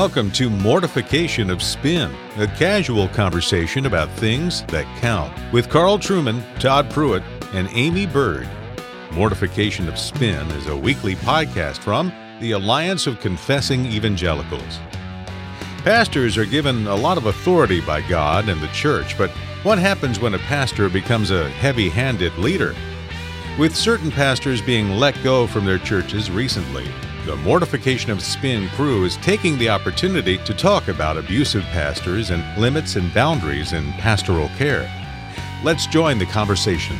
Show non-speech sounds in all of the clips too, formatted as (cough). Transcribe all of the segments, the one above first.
Welcome to Mortification of Spin, a casual conversation about things that count, with Carl Trueman, Todd Pruitt, and Aimee Byrd. Mortification of Spin is a weekly podcast from the Alliance of Confessing Evangelicals. Pastors are given a lot of authority by God and the church, but what happens when a pastor becomes a heavy handed leader? With certain pastors being let go from their churches recently, the Mortification of Spin crew is taking the opportunity to talk about abusive pastors and limits and boundaries in pastoral care. Let's join the conversation.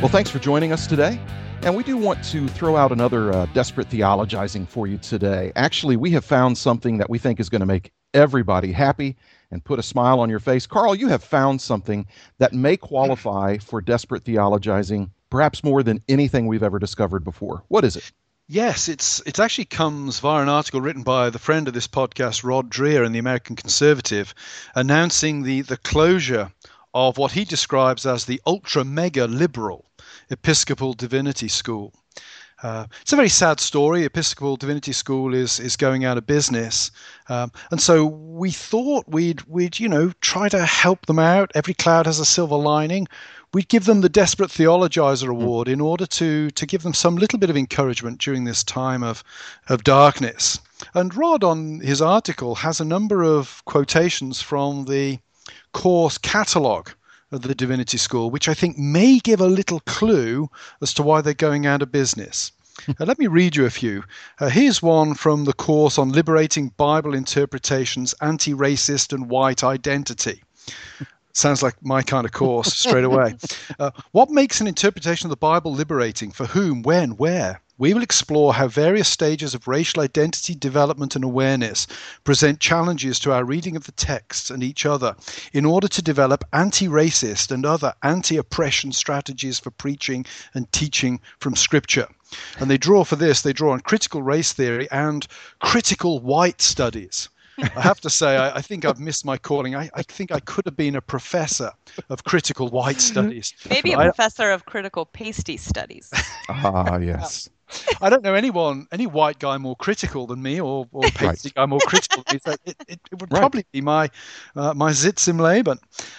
Well, thanks for joining us today. And we do want to throw out another uh, desperate theologizing for you today. Actually, we have found something that we think is going to make everybody happy and put a smile on your face. Carl, you have found something that may qualify for desperate theologizing perhaps more than anything we've ever discovered before. What is it? Yes, it's it actually comes via an article written by the friend of this podcast, Rod Dreher, in the American Conservative, announcing the the closure of what he describes as the ultra mega liberal Episcopal Divinity School. Uh, it's a very sad story. Episcopal Divinity School is is going out of business, um, and so we thought we'd we'd you know try to help them out. Every cloud has a silver lining we'd give them the Desperate Theologizer hmm. Award in order to to give them some little bit of encouragement during this time of of darkness. And Rod, on his article, has a number of quotations from the course catalogue of the Divinity School, which I think may give a little clue as to why they're going out of business. uh, let me read you a few. Uh, here's one from the course on liberating Bible interpretations, anti racist, and white identity. Sounds like my kind of course straight away. (laughs) Uh, what makes an interpretation of the Bible liberating? For whom, when, where? We will explore how various stages of racial identity development and awareness present challenges to our reading of the texts and each other in order to develop anti racist and other anti oppression strategies for preaching and teaching from Scripture. And they draw for this, they draw on critical race theory and critical white studies. I have to say, I, I, think I've missed my calling. I, I, think I could have been a professor of critical white (laughs) studies. Maybe a professor of critical pasty studies. (laughs) Ah, yes. I don't know anyone, any white guy more critical than me, or, or pasty right. guy more critical. Than me. it, it, it, would right. probably be my uh, my Sitz im Leben.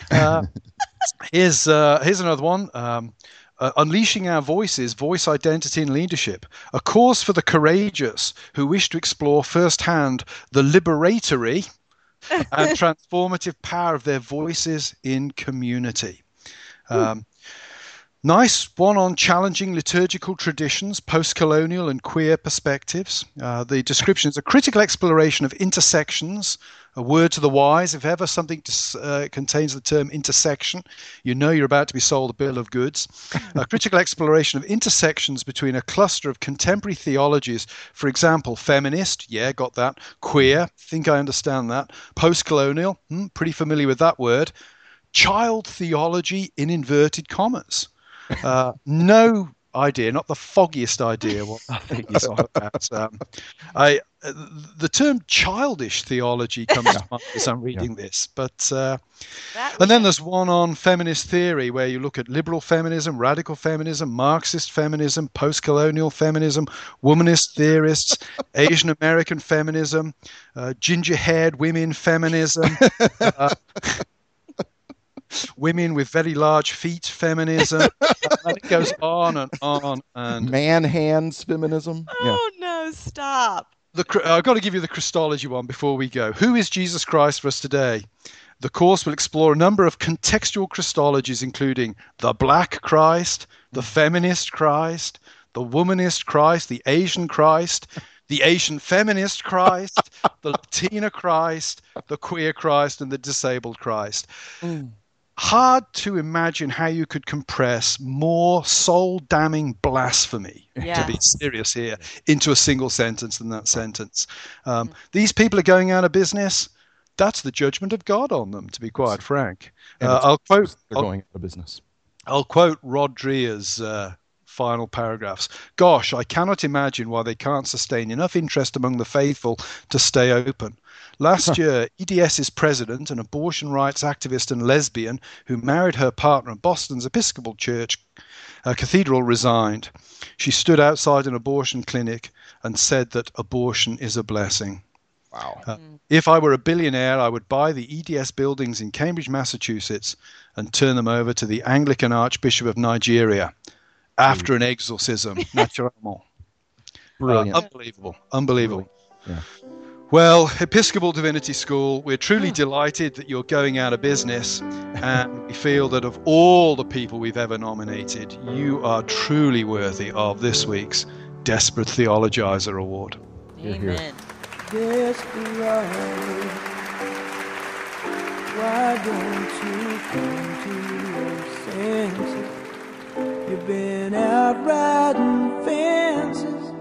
Uh, (laughs) here's uh, here's another one. Um, uh, Unleashing Our Voices Voice Identity and Leadership, a course for the courageous who wish to explore firsthand the liberatory (laughs) and transformative power of their voices in community. Um, Nice one on challenging liturgical traditions, post colonial and queer perspectives. Uh, the description is a critical exploration of intersections, a word to the wise. If ever something uh, contains the term intersection, you know you're about to be sold a bill of goods. a critical exploration of intersections between a cluster of contemporary theologies, for example, feminist, yeah, got that, queer, think I understand that, post colonial, hmm, pretty familiar with that word, child theology in inverted commas. Uh, no idea, not the foggiest idea what (laughs) I think he's on about. Um, I, uh, the term childish theology comes to mind as I'm reading yeah. this, but uh, and then there's one on feminist theory where you look at liberal feminism, radical feminism, Marxist feminism, post-colonial feminism, womanist theorists, (laughs) Asian American feminism, uh, ginger-haired women feminism. Uh, women with very large feet feminism. (laughs) and it goes on and on and man hands feminism. Oh yeah. no, stop. The, I've got to give you the Christology one before we go. Who is Jesus Christ for us today? The course will explore a number of contextual Christologies, including the Black Christ, the Feminist Christ, the Womanist Christ, the Asian Christ, the Asian Feminist Christ, the (laughs) Latina Christ, the Queer Christ, and the Disabled Christ. Mm hard to imagine how you could compress more soul damning blasphemy, yeah. to be serious here, into a single sentence than that sentence. Um, mm-hmm. These people are going out of business. That's the judgment of God on them, to be quite frank. Uh, I'll quote. They're going out of business. I'll quote Rod Dreher's uh, final paragraphs. Gosh, I cannot imagine why they can't sustain enough interest among the faithful to stay open. Last year, EDS's president, an abortion rights activist and lesbian who married her partner at Boston's Episcopal Church uh, Cathedral, resigned. She stood outside an abortion clinic and said that abortion is a blessing. Wow. Uh, if I were a billionaire, I would buy the EDS buildings in Cambridge, Massachusetts, and turn them over to the Anglican Archbishop of Nigeria after an exorcism, naturellement. (laughs) Brilliant. Uh, unbelievable. Unbelievable. Yeah. Well, Episcopal Divinity School, we're truly (sighs) delighted that you're going out of business. And we feel that of all the people we've ever nominated, you are truly worthy of this week's Desperate Theologizer Award. Hear, hear. Amen. desperate. You've been out riding fences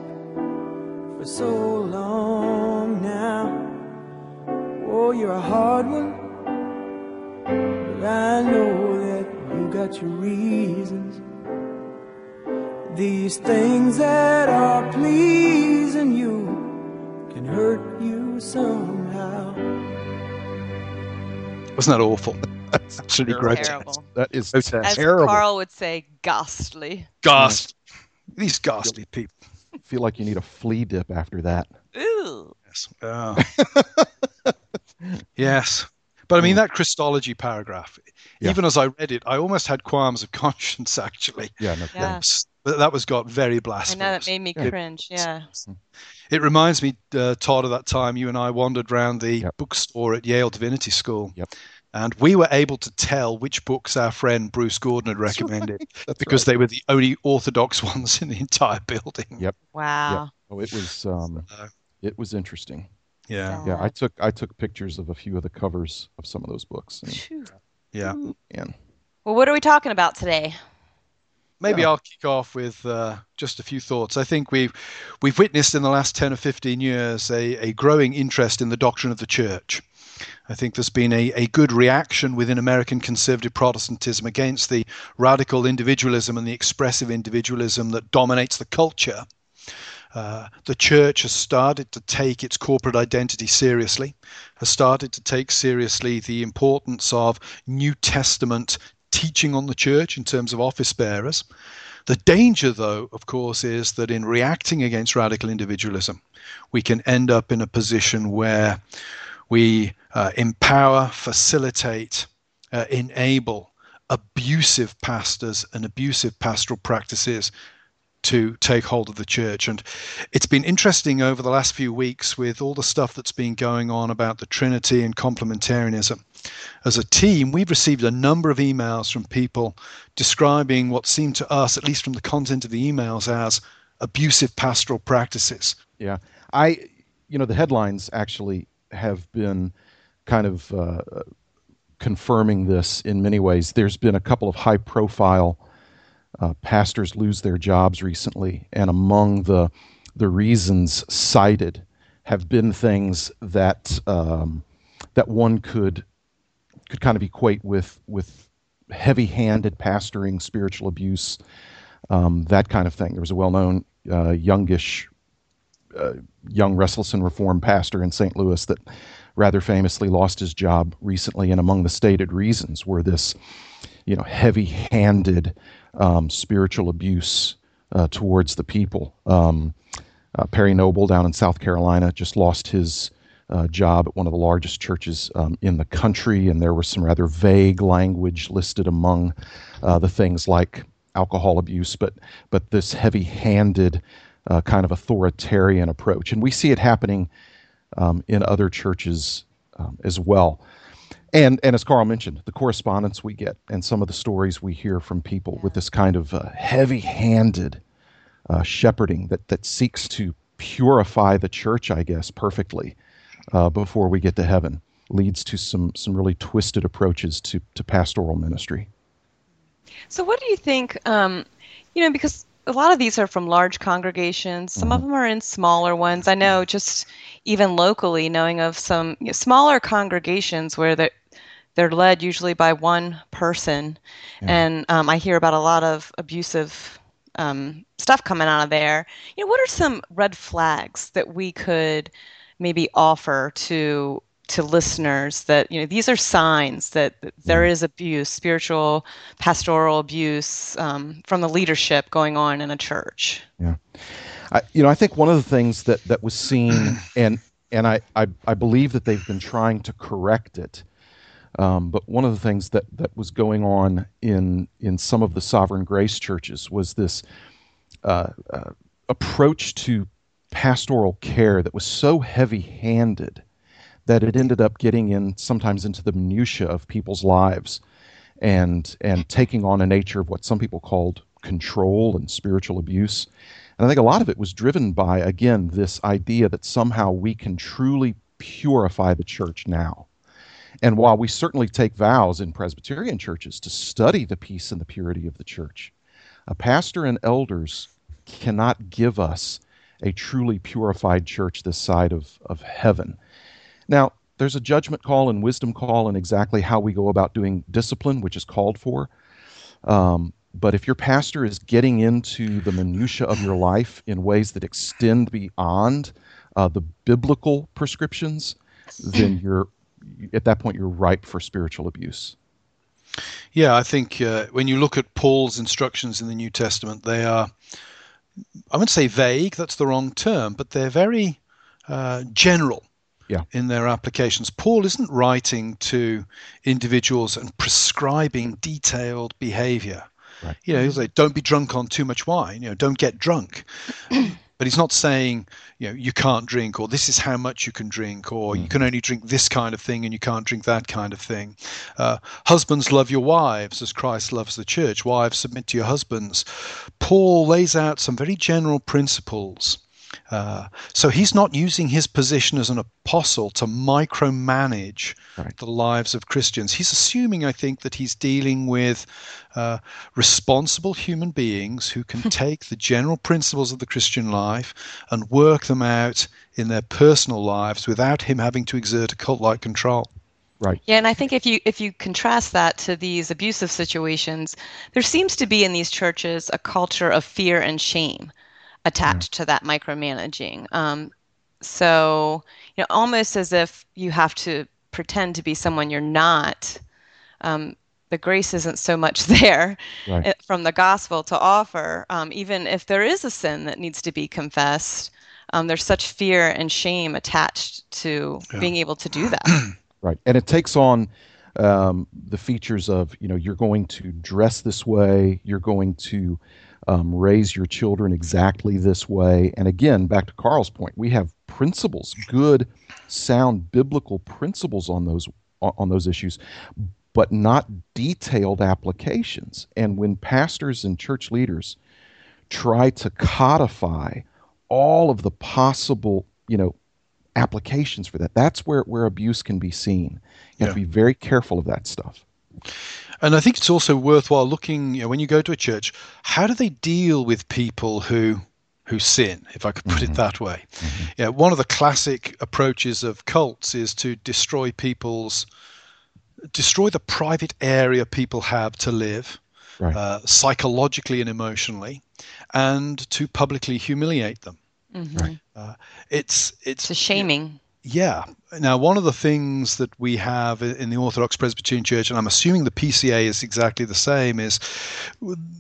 for so long now. Oh, you're a hard one, but I know that you got your reasons. These things that are pleasing you can hurt you somehow. Wasn't that awful? Absolutely great. Terrible. That is Okay. As terrible. Carl would say, ghastly. Ghastly. These ghastly people. feel like you need a flea dip after that. Ooh. Yes. Ah. (laughs) yes. But I mean, that Christology paragraph, Yeah. even as I read it, I almost had qualms of (laughs) conscience, actually. Yeah, no Yeah. But that was got very I blasphemous. know that made me Yeah. cringe. Yeah. It reminds me, uh, Todd, of that time you and I wandered around the Yep. bookstore at Yale Divinity School. Yep. And we were able to tell which books our friend Bruce Gordon had recommended That's because right. they were the only orthodox (laughs) ones in the entire building. Yep. Wow. Oh, it was um, it was interesting. Yeah. Yeah, I took I took pictures of a few of the covers of some of those books, and, Yeah. and Well, what are we talking about today? Maybe Yeah. I'll kick off with uh, just a few thoughts. I think we've we've witnessed in the last ten or fifteen years a, a growing interest in the doctrine of the church. I think there's been a, a good reaction within American conservative Protestantism against the radical individualism and the expressive individualism that dominates the culture. Uh, the church has started to take its corporate identity seriously, has started to take seriously the importance of New Testament teaching on the church in terms of office bearers. The danger, though, of course, is that in reacting against radical individualism, we can end up in a position where we uh, empower, facilitate, uh, enable abusive pastors and abusive pastoral practices to take hold of the church. And it's been interesting over the last few weeks with all the stuff that's been going on about the Trinity and complementarianism. As a team, we've received a number of emails from people describing what seemed to us, at least from the content of the emails, as abusive pastoral practices. yeah, I you know the headlines actually have been kind of uh, confirming this in many ways. There's been a couple of high profile uh, pastors lose their jobs recently, and among the the reasons cited have been things that um, that one could could kind of equate with with heavy-handed pastoring, spiritual abuse, um, that kind of thing. There was a well-known uh, youngish, uh, young restless and reformed pastor in St. Louis that rather famously lost his job recently, and among the stated reasons were this, you know, heavy-handed um, spiritual abuse uh, towards the people. Um, uh, Perry Noble down in South Carolina just lost his uh, job at one of the largest churches um, in the country, and there was some rather vague language listed among uh, the things like alcohol abuse, but but this heavy-handed uh, kind of authoritarian approach, and we see it happening um, in other churches um, as well. And and as Carl mentioned, the correspondence we get and some of the stories we hear from people with this kind of uh, heavy-handed uh, shepherding that that seeks to purify the church, I guess, perfectly uh, before we get to heaven, leads to some some really twisted approaches to to pastoral ministry. So, what do you think? Um, you know, because a lot of these are from large congregations. Some of them are in smaller ones. I know, just even locally, knowing of some you know, smaller congregations where they're they're led usually by one person, and um, I hear about a lot of abusive um, stuff coming out of there. You know, what are some red flags that we could maybe offer to to listeners that you know these are signs that, that there is abuse, spiritual, pastoral abuse um, from the leadership going on in a church? Yeah, I, you know, I think one of the things that that was seen, (clears throat) and and I I, I believe that they've been trying to correct it. Um, but one of the things that, that was going on in in some of the sovereign grace churches was this uh, uh, approach to pastoral care that was so heavy-handed that it ended up getting in sometimes into the minutia of people's lives and and taking on a nature of what some people called control and spiritual abuse. And I think a lot of it was driven by again this idea that somehow we can truly purify the church now. And while we certainly take vows in Presbyterian churches to study the peace and the purity of the church, a pastor and elders cannot give us a truly purified church this side of, of heaven. Now, there's a judgment call and wisdom call in exactly how we go about doing discipline, which is called for. Um, but if your pastor is getting into the minutia of your life in ways that extend beyond uh, the biblical prescriptions, then (clears throat) you're at that point you're ripe for spiritual abuse. Yeah, I think uh, when you look at Paul's instructions in the New Testament, they are, I wouldn't say vague, that's the wrong term, but they're very uh, general yeah. in their applications. Paul isn't writing to individuals and prescribing detailed behavior. Right. You know, he'll say, don't be drunk on too much wine, you know, don't get drunk. (clears throat) but he's not saying, you know, you can't drink or this is how much you can drink or you can only drink this kind of thing and you can't drink that kind of thing. Uh, husbands love your wives as Christ loves the church. Wives submit to your husbands. Paul lays out some very general principles uh, so he's not using his position as an apostle to micromanage right. the lives of Christians. He's assuming, I think, that he's dealing with uh, responsible human beings who can (laughs) take the general principles of the Christian life and work them out in their personal lives without him having to exert a cult-like control. Right. Yeah, and I think if you if you contrast that to these abusive situations, there seems to be in these churches a culture of fear and shame attached to that micromanaging. Um, so, you know, almost as if you have to pretend to be someone you're not. Um, the grace isn't so much (laughs) there Right. eh, from the gospel to offer. Um, even if there is a sin that needs to be confessed, um, there's such fear and shame attached to being able to do (clears throat) that. Right. And it takes on um, the features of, you know, you're going to dress this way, you're going to um, raise your children exactly this way. And again, back to Carl's point, we have principles, good, sound biblical principles on those on those issues, but not detailed applications. And when pastors and church leaders try to codify all of the possible, you know, applications for that, that's where, where abuse can be seen. You have to be very careful of that stuff. And I think it's also worthwhile looking, you know, when you go to a church, how do they deal with people who who sin, if I could put it that way? Yeah, one of the classic approaches of cults is to destroy people's destroy the private area people have to live Right. uh, psychologically and emotionally and to publicly humiliate them. Mhm. It's it's It's a shaming. Yeah. Now, one of the things that we have in the Orthodox Presbyterian Church, and I'm assuming the PCA is exactly the same, is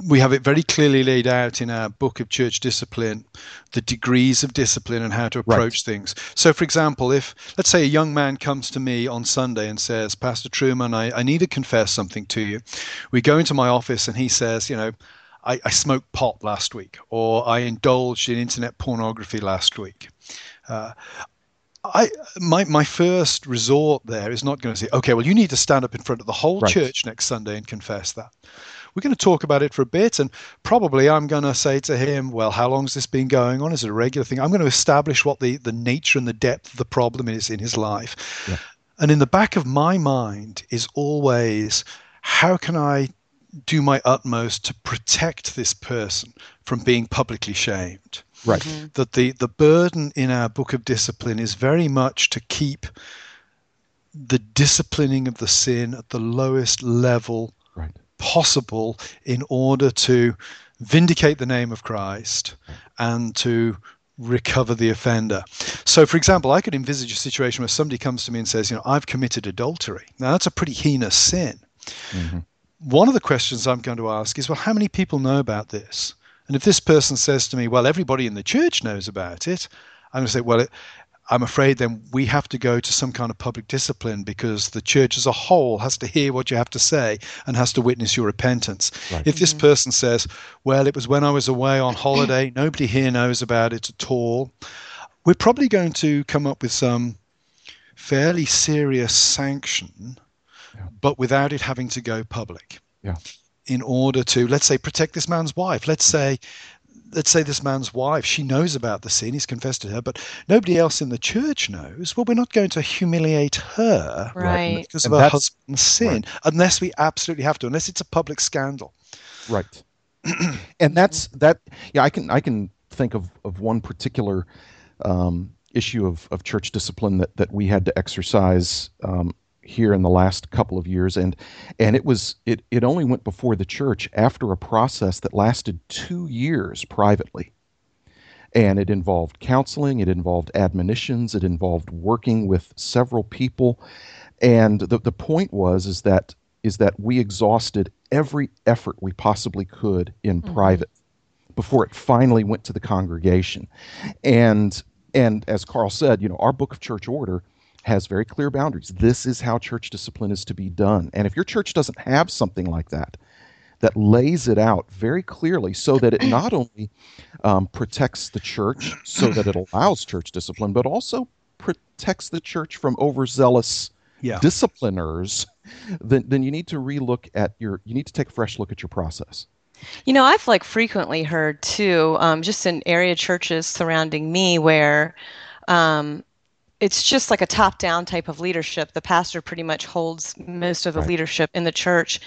we have it very clearly laid out in our book of church discipline, the degrees of discipline and how to approach things. So, for example, if, let's say, a young man comes to me on Sunday and says, Pastor Trueman, I, I need to confess something to you. We go into my office and he says, you know, I, I smoked pot last week, or I indulged in internet pornography last week. Uh, I my my first resort there is not going to say, okay, well, you need to stand up in front of the whole Right. church next Sunday and confess that. We're going to talk about it for a bit, and probably I'm going to say to him, well, how long has this been going on? Is it a regular thing? I'm going to establish what the the nature and the depth of the problem is in his life. Yeah. And in the back of my mind is always, how can I do my utmost to protect this person from being publicly shamed? Right. that the, the burden in our book of discipline is very much to keep the disciplining of the sin at the lowest level Right. possible in order to vindicate the name of Christ and to recover the offender. So, for example, I could envisage a situation where somebody comes to me and says, You know, I've committed adultery. Now, that's a pretty heinous sin. Mm-hmm. One of the questions I'm going to ask is, Well, how many people know about this? And if this person says to me, Well, everybody in the church knows about it, I'm going to say, Well, it, I'm afraid then we have to go to some kind of public discipline because the church as a whole has to hear what you have to say and has to witness your repentance. Right. If this mm-hmm. person says, Well, it was when I was away on holiday, (clears throat) nobody here knows about it at all, we're probably going to come up with some fairly serious sanction, yeah. but without it having to go public. Yeah. In order to, let's say, protect this man's wife. Let's say let's say this man's wife, she knows about the sin, he's confessed to her, but nobody else in the church knows. Well, we're not going to humiliate her right. because and of her husband's sin right. unless we absolutely have to, unless it's a public scandal. Right. (clears throat) and that's that. Yeah, I can I can think of of one particular um, issue of of church discipline that that we had to exercise um, here in the last couple of years and and it was it it only went before the church after a process that lasted 2 years privately. And it involved counseling it involved admonitions it involved working with several people. And the the point was is that is that we exhausted every effort we possibly could in mm-hmm. private before it finally went to the congregation. And and as Carl said you know our book of church order has very clear boundaries. This is how church discipline is to be done. And if your church doesn't have something like that, that lays it out very clearly so that it not only um, protects the church, so that it allows church discipline, but also protects the church from overzealous yeah. discipliners, then, then you need to relook at your, you need to take a fresh look at your process. You know, I've like frequently heard too, um, just in area churches surrounding me where um, it's just like a top down type of leadership. The pastor pretty much holds most of the right. leadership in the church.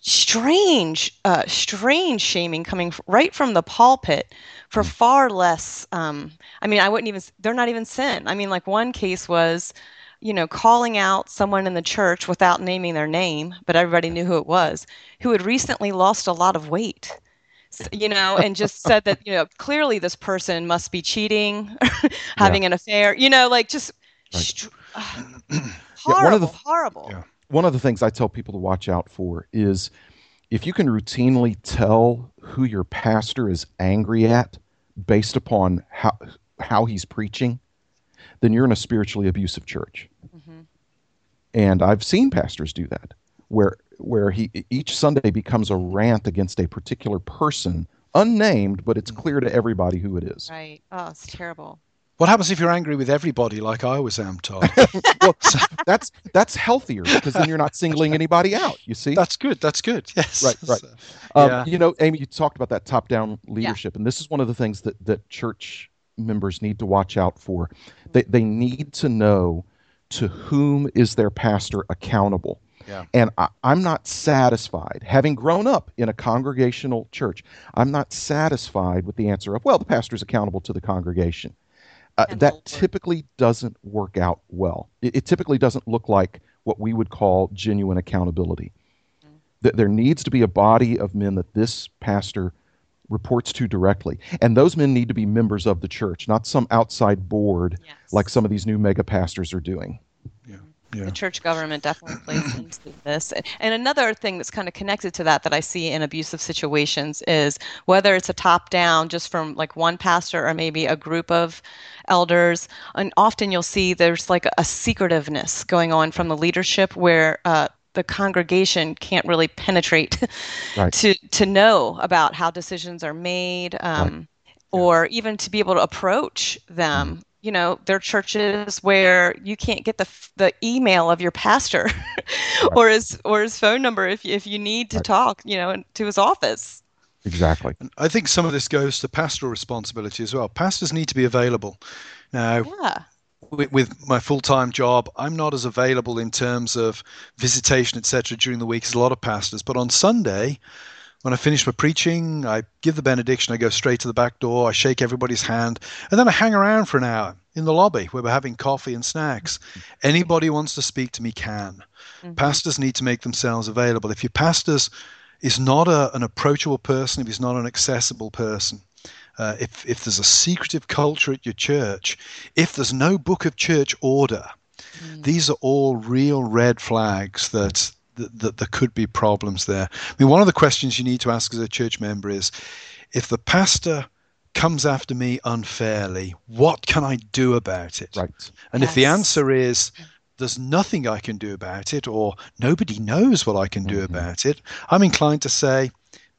Strange, uh, strange shaming coming right from the pulpit for hmm. far less. Um, I mean, I wouldn't even, they're not even sin. I mean, like one case was, you know, calling out someone in the church without naming their name, but everybody knew who it was, who had recently lost a lot of weight you know, and just said that, you know, clearly this person must be cheating, (laughs) having yeah. an affair, you know, like just right. horrible, (clears throat) yeah, one of the, horrible. Yeah. One of the things I tell people to watch out for is if you can routinely tell who your pastor is angry at based upon how how he's preaching, then you're in a spiritually abusive church. Mm-hmm. And I've seen pastors do that, where where he each Sunday becomes a rant against a particular person, unnamed, but it's clear to everybody who it is. Right. Oh, it's terrible. What happens if you're angry with everybody, like I was am, Todd? (laughs) well, that's that's healthier because then you're not singling anybody out. You see, that's good. That's good. Yes. Right. Right. (laughs) Um, yeah. You know, Aimee, you talked about that top-down leadership, yeah. and this is one of the things that that church members need to watch out for. They they need to know to whom is their pastor accountable. Yeah. And I, am not satisfied, having grown up in a congregational church, I'm not satisfied with the answer of, well, the pastor's accountable to the congregation. Uh, that typically doesn't work out well. It, it, typically doesn't look like what we would call genuine accountability. Mm-hmm. Th- there needs to be a body of men that this pastor reports to directly. And those men need to be members of the church, not some outside board yes. like some of these new mega pastors are doing. Yeah. The church government definitely (clears throat) plays into this. And another thing that's kind of connected to that that I see in abusive situations is whether it's a top down, just from like one pastor or maybe a group of elders. And often you'll see there's like a secretiveness going on from the leadership where uh, the congregation can't really penetrate (laughs) right. to to know about how decisions are made, um, right. or even to be able to approach them mm you know there are churches where you can't get the the email of your pastor (laughs) right. or his or his phone number if if you need to right. talk you know to his office. Exactly. I think some of this goes to pastoral responsibility as well. Pastors need to be available. Now yeah. with, with my full-time job i'm not as available in terms of visitation etc during the week as a lot of pastors. But on sunday when I finish my preaching, I give the benediction, I go straight to the back door, I shake everybody's hand, and then I hang around for an hour in the lobby where we're having coffee and snacks. Anybody wants to speak to me can. Mm-hmm. Pastors need to make themselves available. If your pastors is not a, an approachable person, if he's not an accessible person, uh, if, if there's a secretive culture at your church, if there's no book of church order, mm. these are all real red flags that, that, that there could be problems there. I mean, one of the questions you need to ask as a church member is if the pastor comes after me unfairly, what can I do about it? Right. And yes. if the answer is there's nothing I can do about it, or nobody knows what I can do mm-hmm. about it, I'm inclined to say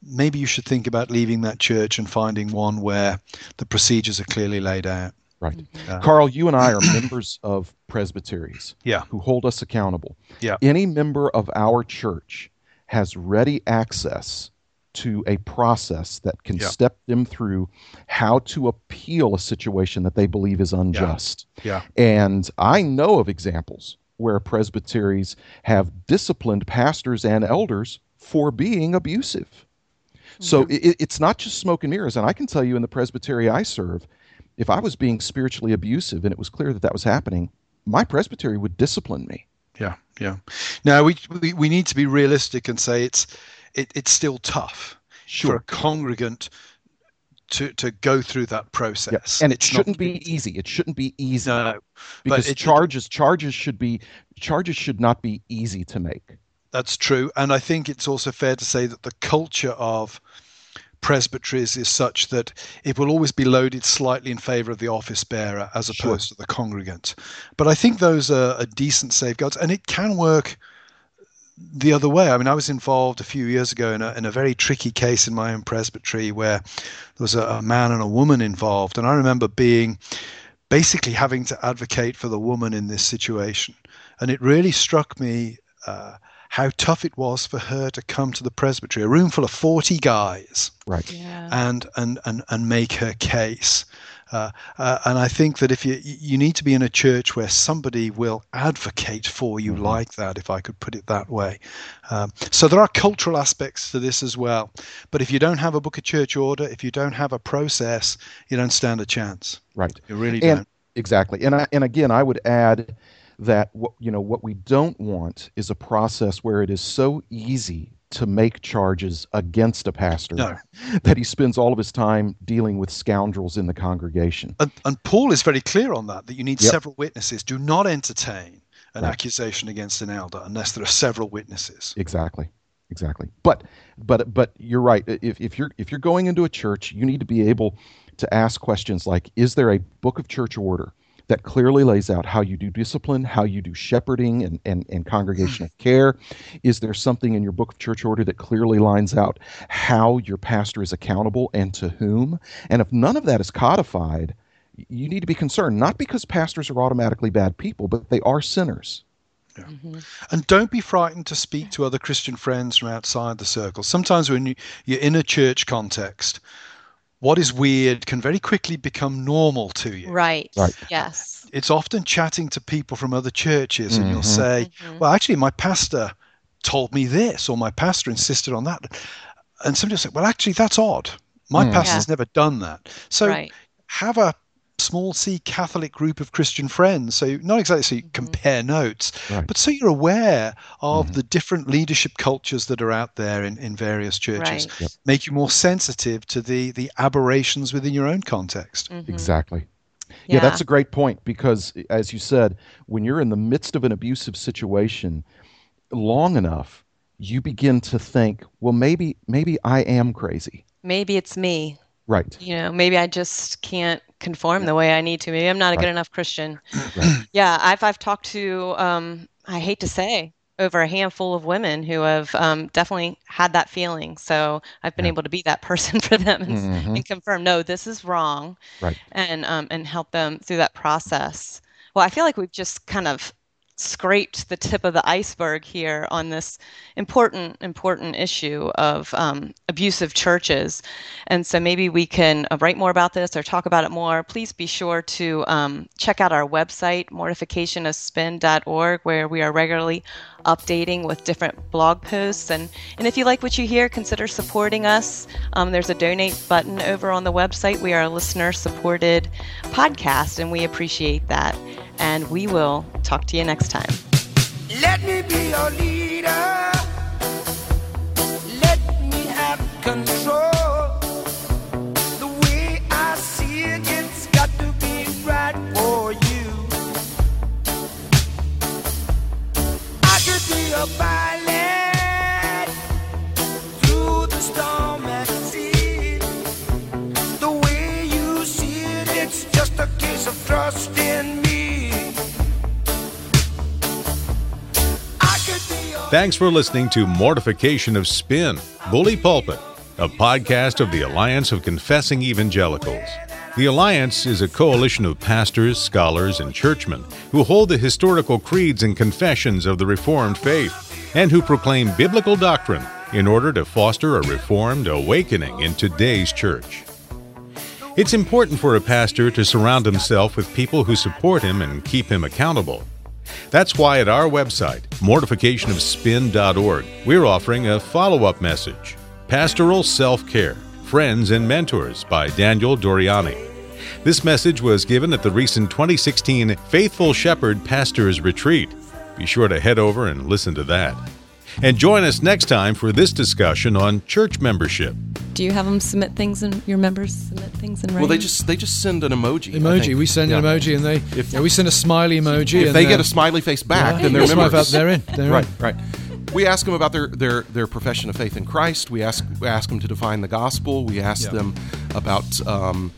maybe you should think about leaving that church and finding one where the procedures are clearly laid out. Right. Uh, Carl, you and I are members (clears throat) of presbyteries yeah. who hold us accountable. Yeah. Any member of our church has ready access to a process that can yeah. step them through how to appeal a situation that they believe is unjust. Yeah. yeah. And I know of examples where presbyteries have disciplined pastors and elders for being abusive. So it, it's not just smoke and mirrors. And I can tell you in the presbytery I serve, if I was being spiritually abusive and it was clear that that was happening, my presbytery would discipline me. Yeah, yeah. Now we, we, we need to be realistic and say it's it, it's still tough sure. for a congregant to, to go through that process. Yeah. And it shouldn't be easy. It shouldn't be easy. No, because it, charges charges should be charges should not be easy to make. That's true, and I think it's also fair to say that the culture of presbyteries is such that it will always be loaded slightly in favor of the office bearer as opposed sure. to the congregant. But I think those are, are decent safeguards, and it can work the other way. I mean, I was involved a few years ago in a, in a very tricky case in my own presbytery where there was a, a man and a woman involved. And I remember being basically having to advocate for the woman in this situation. And it really struck me uh, how tough it was for her to come to the presbytery, a room full of 40 guys, right. Yeah. and, and, and, and make her case. Uh, uh, and I think that if you you need to be in a church where somebody will advocate for you mm-hmm. like that, if I could put it that way. Um, so there are cultural aspects to this as well. But if you don't have a book of church order, if you don't have a process, you don't stand a chance. Right. You really and, don't. Exactly. And I, and again, I would add that what you know what we don't want is a process where it is so easy to make charges against a pastor no. (laughs) that he spends all of his time dealing with scoundrels in the congregation. And, and Paul is very clear on that, that you need yep. several witnesses. Do not entertain an right. accusation against an elder unless there are several witnesses. Exactly. Exactly. But but but you're right. If, if you're if you're going into a church, you need to be able to ask questions like, is there a book of church order? That clearly lays out how you do discipline, how you do shepherding and, and, and congregational (sighs) care? Is there something in your book of church order that clearly lines out how your pastor is accountable and to whom? And if none of that is codified, you need to be concerned, not because pastors are automatically bad people, but they are sinners. Yeah. Mm-hmm. And don't be frightened to speak to other Christian friends from outside the circle. Sometimes when you, you're in a church context, what is weird can very quickly become normal to you. Right. Right. Yes. It's often chatting to people from other churches, and mm-hmm. you'll say, mm-hmm. "Well, actually, my pastor told me this, or my pastor insisted on that," and somebody will say, "Well, actually, that's odd. My mm. pastor's yeah. never done that." So right. have a small c Catholic group of Christian friends. So not exactly so you mm-hmm. compare notes, right. but so you're aware of mm-hmm. the different leadership cultures that are out there in, in various churches. Right. Yep. Make you more sensitive to the the aberrations within your own context. Mm-hmm. Exactly. Yeah. yeah, that's a great point because, as you said, when you're in the midst of an abusive situation long enough, you begin to think, well, maybe, maybe I am crazy. Maybe it's me. Right. You know, maybe I just can't conform yeah. the way I need to. Maybe I'm not a right. good enough Christian. (clears throat) Right. Yeah, I've I've talked to um, I hate to say over a handful of women who have um, definitely had that feeling. So I've been yeah. able to be that person (laughs) for them and, mm-hmm. and, confirm, no, this is wrong, right. and um, and help them through that process. Well, I feel like we've just kind of scraped the tip of the iceberg here on this important, important issue of um, abusive churches. And so maybe we can uh, write more about this or talk about it more. Please be sure to um, check out our website, mortificationofspin.org, where we are regularly updating with different blog posts. And, and if you like what you hear, consider supporting us. Um, there's a donate button over on the website. We are a listener supported podcast, and we appreciate that and we will talk to you next time. Let me be your leader. Let control. The way I see it, it's got to be right for you. I could be a pilot through the storm and sea. The way you see it, it's just a case of trust Thanks for listening to Mortification of Spin, Bully Pulpit, a podcast of the Alliance of Confessing Evangelicals. The Alliance is a coalition of pastors, scholars, and churchmen who hold the historical creeds and confessions of the Reformed faith and who proclaim biblical doctrine in order to foster a Reformed awakening in today's church. It's important for a pastor to surround himself with people who support him and keep him accountable. That's why at our website, mortificationofspin.org, we're offering a follow up message Pastoral Self Care Friends and Mentors by Daniel Doriani. This message was given at the recent 2016 Faithful Shepherd Pastors Retreat. Be sure to head over and listen to that. And join us next time for this discussion on church membership. Do you have them submit things and your members submit things in writing? Well, they just they just send an emoji. Emoji. We send Yeah. an emoji, and they If- yeah, we send a smiley emoji. If and they uh, get a smiley face back, yeah, then they're members. up- They're in. They're right, in. right. We ask them about their, their, their profession of faith in Christ. We ask we ask them to define the gospel. We ask Yeah. them about um,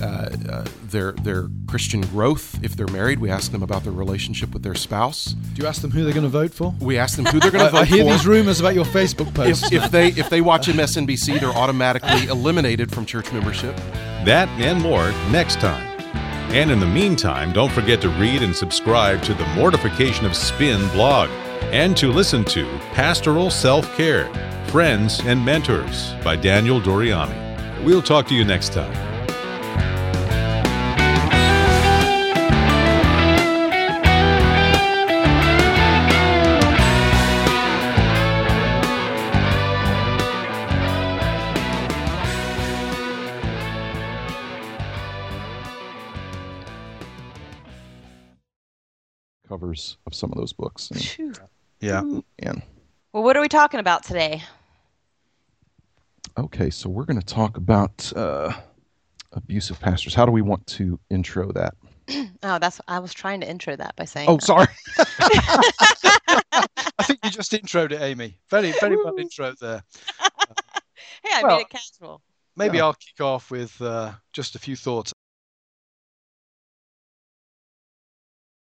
uh, uh, their their Christian growth. If they're married, we ask them about their relationship with their spouse. Do you ask them who they're going to vote for? We ask them who they're going (laughs) to I, vote I hear for. these rumors about your Facebook posts. if, if they if they watch MSNBC, they're automatically eliminated from church membership. That and more next time. And in the meantime, don't forget to read and subscribe to the Mortification of Spin blog and to listen to Pastoral Self Care Friends and Mentors by Daniel Doriani. We'll talk to you next time. Covers of some of those books. And, Yeah. and Well, what are we talking about today? okay, so we're going to talk about uh, abusive pastors. How do we want to intro that? (clears throat) Oh, that's I was trying to intro that by saying. Oh, that. sorry. (laughs) I think you just introed it, Aimee. Very, very well intro there. (laughs) Hey, I Well- made it casual. Maybe Yeah. I'll kick off with uh, just a few thoughts.